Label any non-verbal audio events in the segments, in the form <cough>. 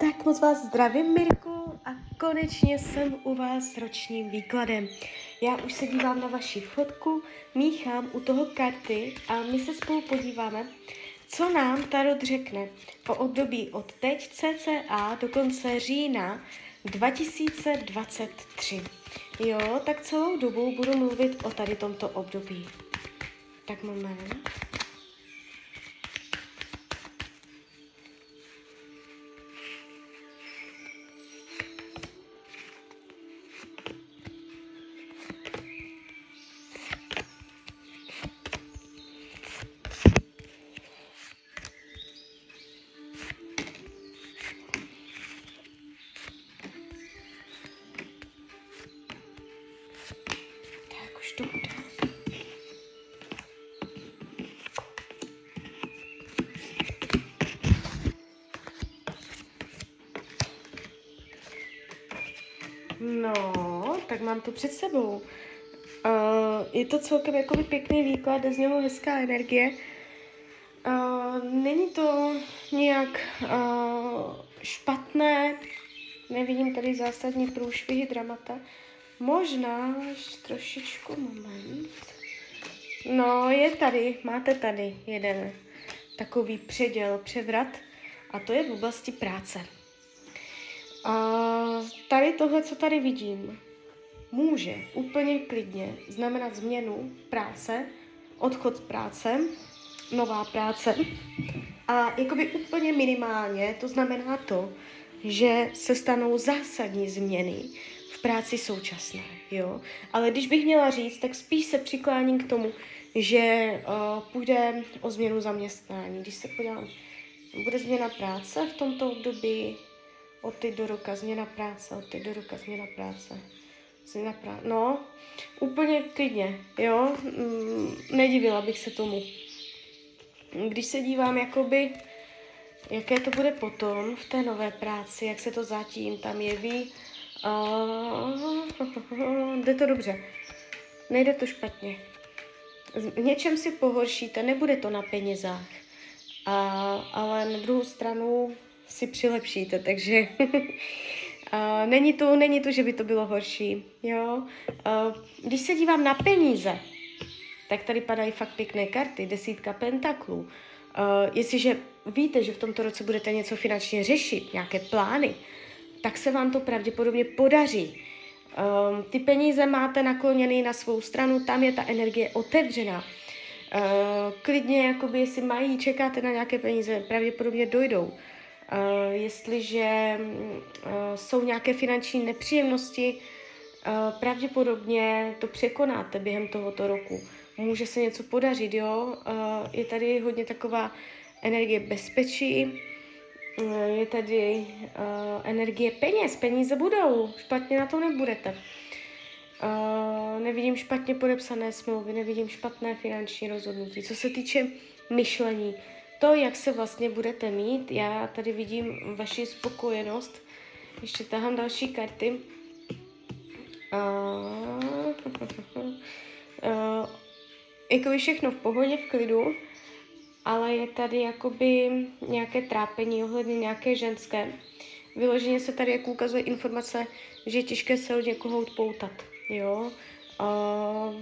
Tak moc vás zdravím, Mirku, a konečně jsem u vás s ročním výkladem. Já už se dívám na vaši fotku, míchám u toho karty a my se spolu podíváme, co nám Tarot řekne o období od teď cca do konce října 2023. Jo, tak celou dobu budu mluvit o tady tomto období. Tak moment. Tak mám to před sebou. Uh, je to celkem jakoby pěkný výklad, jde z něho hezká energie. Uh, není to nějak uh, špatné, nevidím tady zásadní průšvihy dramata. Možná trošičku moment. No, je tady, máte tady jeden takový předěl, převrat a to je v oblasti práce. A tady tohle, co tady vidím, může úplně klidně znamenat změnu práce, odchod z práce, nová práce. A jakoby úplně minimálně to znamená to, že se stanou zásadní změny v práci současné, jo. Ale když bych měla říct, tak spíš se přikláním k tomu, že uh, půjde o změnu zaměstnání. Když se podívám, bude změna práce v tomto období, od teď do roka změna práce, od teď do roka změna práce. Změna práce, no, úplně klidně, jo, mm, nedivila bych se tomu. Když se dívám, jakoby, jaké to bude potom v té nové práci, jak se to zatím tam jeví, uh, jde to dobře. Nejde to špatně. V něčem si pohoršíte, nebude to na penězách, a, ale na druhou stranu si přilepšíte, takže <laughs> není, to, není to, že by to bylo horší. Jo? A, když se dívám na peníze, tak tady padají fakt pěkné karty, desítka pentaklů. Uh, jestliže víte, že v tomto roce budete něco finančně řešit, nějaké plány, tak se vám to pravděpodobně podaří. Um, ty peníze máte nakloněny na svou stranu, tam je ta energie otevřená. Uh, klidně, jakoby, jestli mají, čekáte na nějaké peníze, pravděpodobně dojdou. Uh, jestliže uh, jsou nějaké finanční nepříjemnosti, uh, pravděpodobně to překonáte během tohoto roku. Může se něco podařit, jo? Je tady hodně taková energie bezpečí, je tady energie peněz, peníze budou, špatně na to nebudete. Uh, nevidím špatně podepsané smlouvy, nevidím špatné finanční rozhodnutí. Co se týče myšlení, to, jak se vlastně budete mít, já tady vidím vaši spokojenost. Ještě tahám další karty. Uh, <laughs> uh, jako všechno v pohodě, v klidu ale je tady jakoby nějaké trápení ohledně nějaké ženské. Vyloženě se tady jako ukazuje informace, že je těžké se od někoho odpoutat, jo. Uh,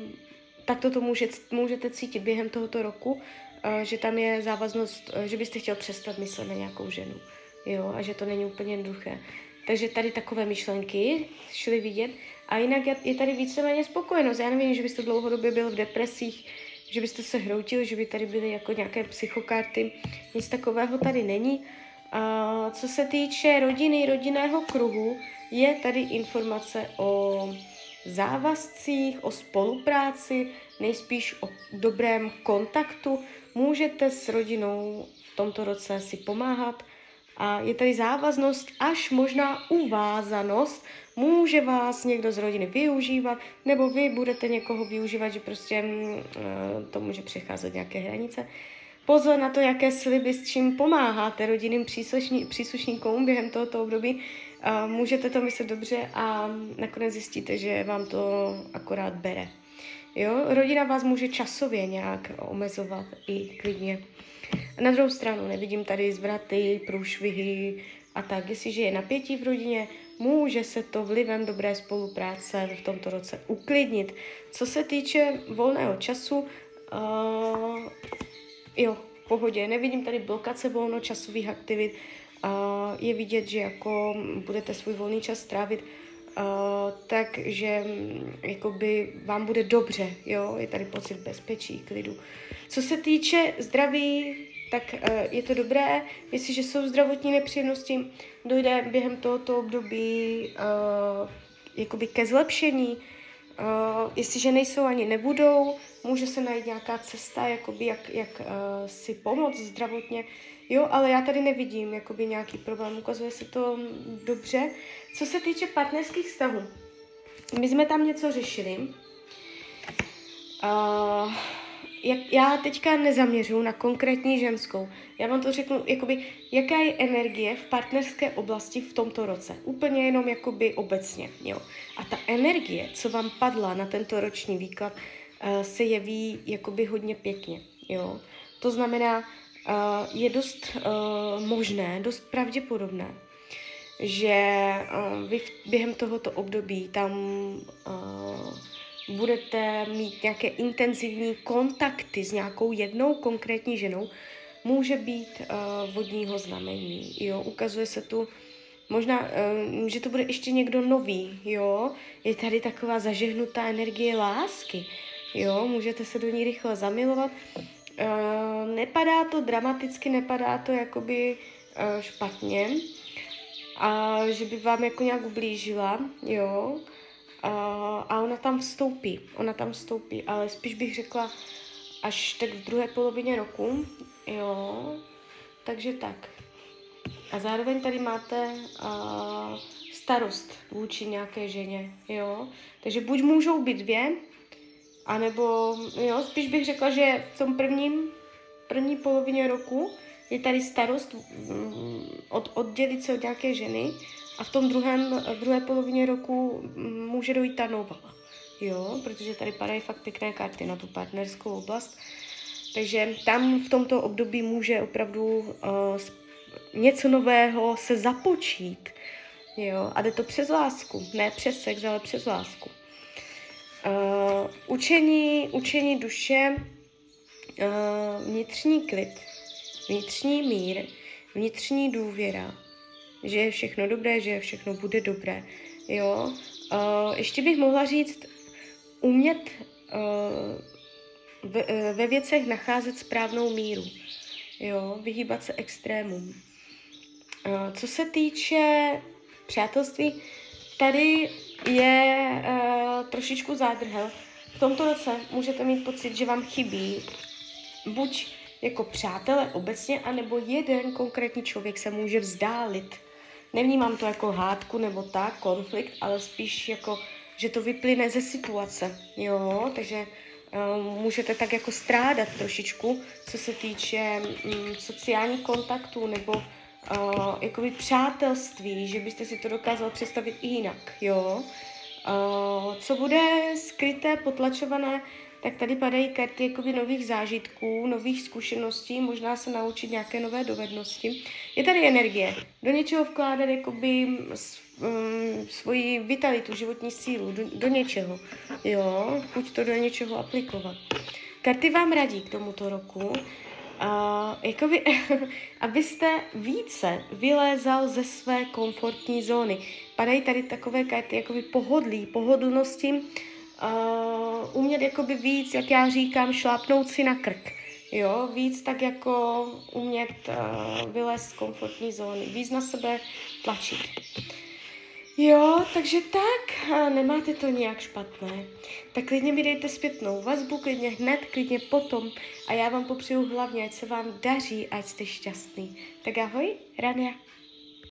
tak toto může, můžete cítit během tohoto roku, že tam je závaznost, uh, že byste chtěl přestat myslet na nějakou ženu, jo, a že to není úplně jednoduché. Takže tady takové myšlenky šly vidět. A jinak je, tady víceméně spokojenost. Já nevím, že byste dlouhodobě byl v depresích, že byste se hroutili, že by tady byly jako nějaké psychokarty. Nic takového tady není. A co se týče rodiny, rodinného kruhu, je tady informace o závazcích, o spolupráci, nejspíš o dobrém kontaktu. Můžete s rodinou v tomto roce si pomáhat a je tady závaznost až možná uvázanost Může vás někdo z rodiny využívat, nebo vy budete někoho využívat, že prostě mm, eh, to může přecházet nějaké hranice. Pozor na to, jaké sliby s čím pomáháte rodinným příslušníkům během tohoto období. Můžete to myslet dobře a nakonec zjistíte, že vám to akorát bere. Jo? Rodina vás může časově nějak omezovat i klidně. Na druhou stranu nevidím tady zvraty, průšvihy, a tak. Jestliže je napětí v rodině, může se to vlivem dobré spolupráce v tomto roce uklidnit. Co se týče volného času, uh, jo, v pohodě, nevidím tady blokace volnočasových aktivit, uh, je vidět, že jako budete svůj volný čas strávit takže mm, jakoby vám bude dobře, jo, je tady pocit bezpečí, klidu. Co se týče zdraví, tak uh, je to dobré, jestliže jsou zdravotní nepříjemnosti, dojde během tohoto období uh, jakoby ke zlepšení, uh, jestliže nejsou ani nebudou, může se najít nějaká cesta, jakoby jak, jak uh, si pomoct zdravotně, jo, ale já tady nevidím jakoby nějaký problém, ukazuje se to dobře. Co se týče partnerských vztahů, my jsme tam něco řešili, uh, jak, já teďka nezaměřuju na konkrétní ženskou. Já vám to řeknu, jakoby, jaká je energie v partnerské oblasti v tomto roce. Úplně jenom jakoby obecně. Jo. A ta energie, co vám padla na tento roční výklad, uh, se jeví jakoby hodně pěkně. Jo. To znamená, uh, je dost uh, možné, dost pravděpodobné, že vy během tohoto období tam budete mít nějaké intenzivní kontakty s nějakou jednou konkrétní ženou, může být uh, vodního znamení, jo, ukazuje se tu, možná, uh, že to bude ještě někdo nový, jo, je tady taková zažehnutá energie lásky, jo, můžete se do ní rychle zamilovat, uh, nepadá to dramaticky, nepadá to jakoby uh, špatně, a že by vám jako nějak ublížila, jo, a ona tam vstoupí, ona tam vstoupí, ale spíš bych řekla až tak v druhé polovině roku, jo, takže tak. A zároveň tady máte uh, starost vůči nějaké ženě, jo, takže buď můžou být dvě, anebo, jo, spíš bych řekla, že v tom prvním, první polovině roku je tady starost mm, od, oddělit se od nějaké ženy a v tom druhém, v druhé polovině roku může dojít ta nová. Jo, protože tady padají fakt pěkné karty na tu partnerskou oblast. Takže tam v tomto období může opravdu uh, něco nového se započít. Jo, a jde to přes lásku. Ne přes sex, ale přes lásku. Uh, učení, učení duše, uh, vnitřní klid, vnitřní mír, vnitřní důvěra, že je všechno dobré, že všechno bude dobré. Jo? Uh, ještě bych mohla říct, umět uh, ve, uh, ve věcech nacházet správnou míru. Jo? Vyhýbat se extrémům. Uh, co se týče přátelství, tady je uh, trošičku zádrhel. V tomto roce můžete mít pocit, že vám chybí buď jako přátelé obecně, anebo jeden konkrétní člověk se může vzdálit Nevnímám to jako hádku nebo tak, konflikt, ale spíš jako, že to vyplyne ze situace, jo, takže um, můžete tak jako strádat trošičku, co se týče um, sociálních kontaktů nebo uh, jakoby přátelství, že byste si to dokázal představit i jinak, jo. Uh, co bude skryté, potlačované, tak tady padají karty jakoby nových zážitků, nových zkušeností, možná se naučit nějaké nové dovednosti. Je tady energie. Do něčeho vkládat jakoby um, svoji vitalitu, životní sílu, do, do něčeho. Jo, chuť to do něčeho aplikovat. Karty vám radí k tomuto roku, a jakoby, <laughs> abyste více vylézal ze své komfortní zóny. Padají tady takové karty jakoby pohodlí, pohodlnosti, uh, umět jakoby víc, jak já říkám, šlápnout si na krk. Jo, víc tak jako umět uh, vylézt z komfortní zóny, víc na sebe tlačit. Jo, takže tak, nemáte to nějak špatné. Tak klidně mi dejte zpětnou vazbu, klidně hned, klidně potom. A já vám popřeju hlavně, ať se vám daří, ať jste šťastný. Tak ahoj, Rania.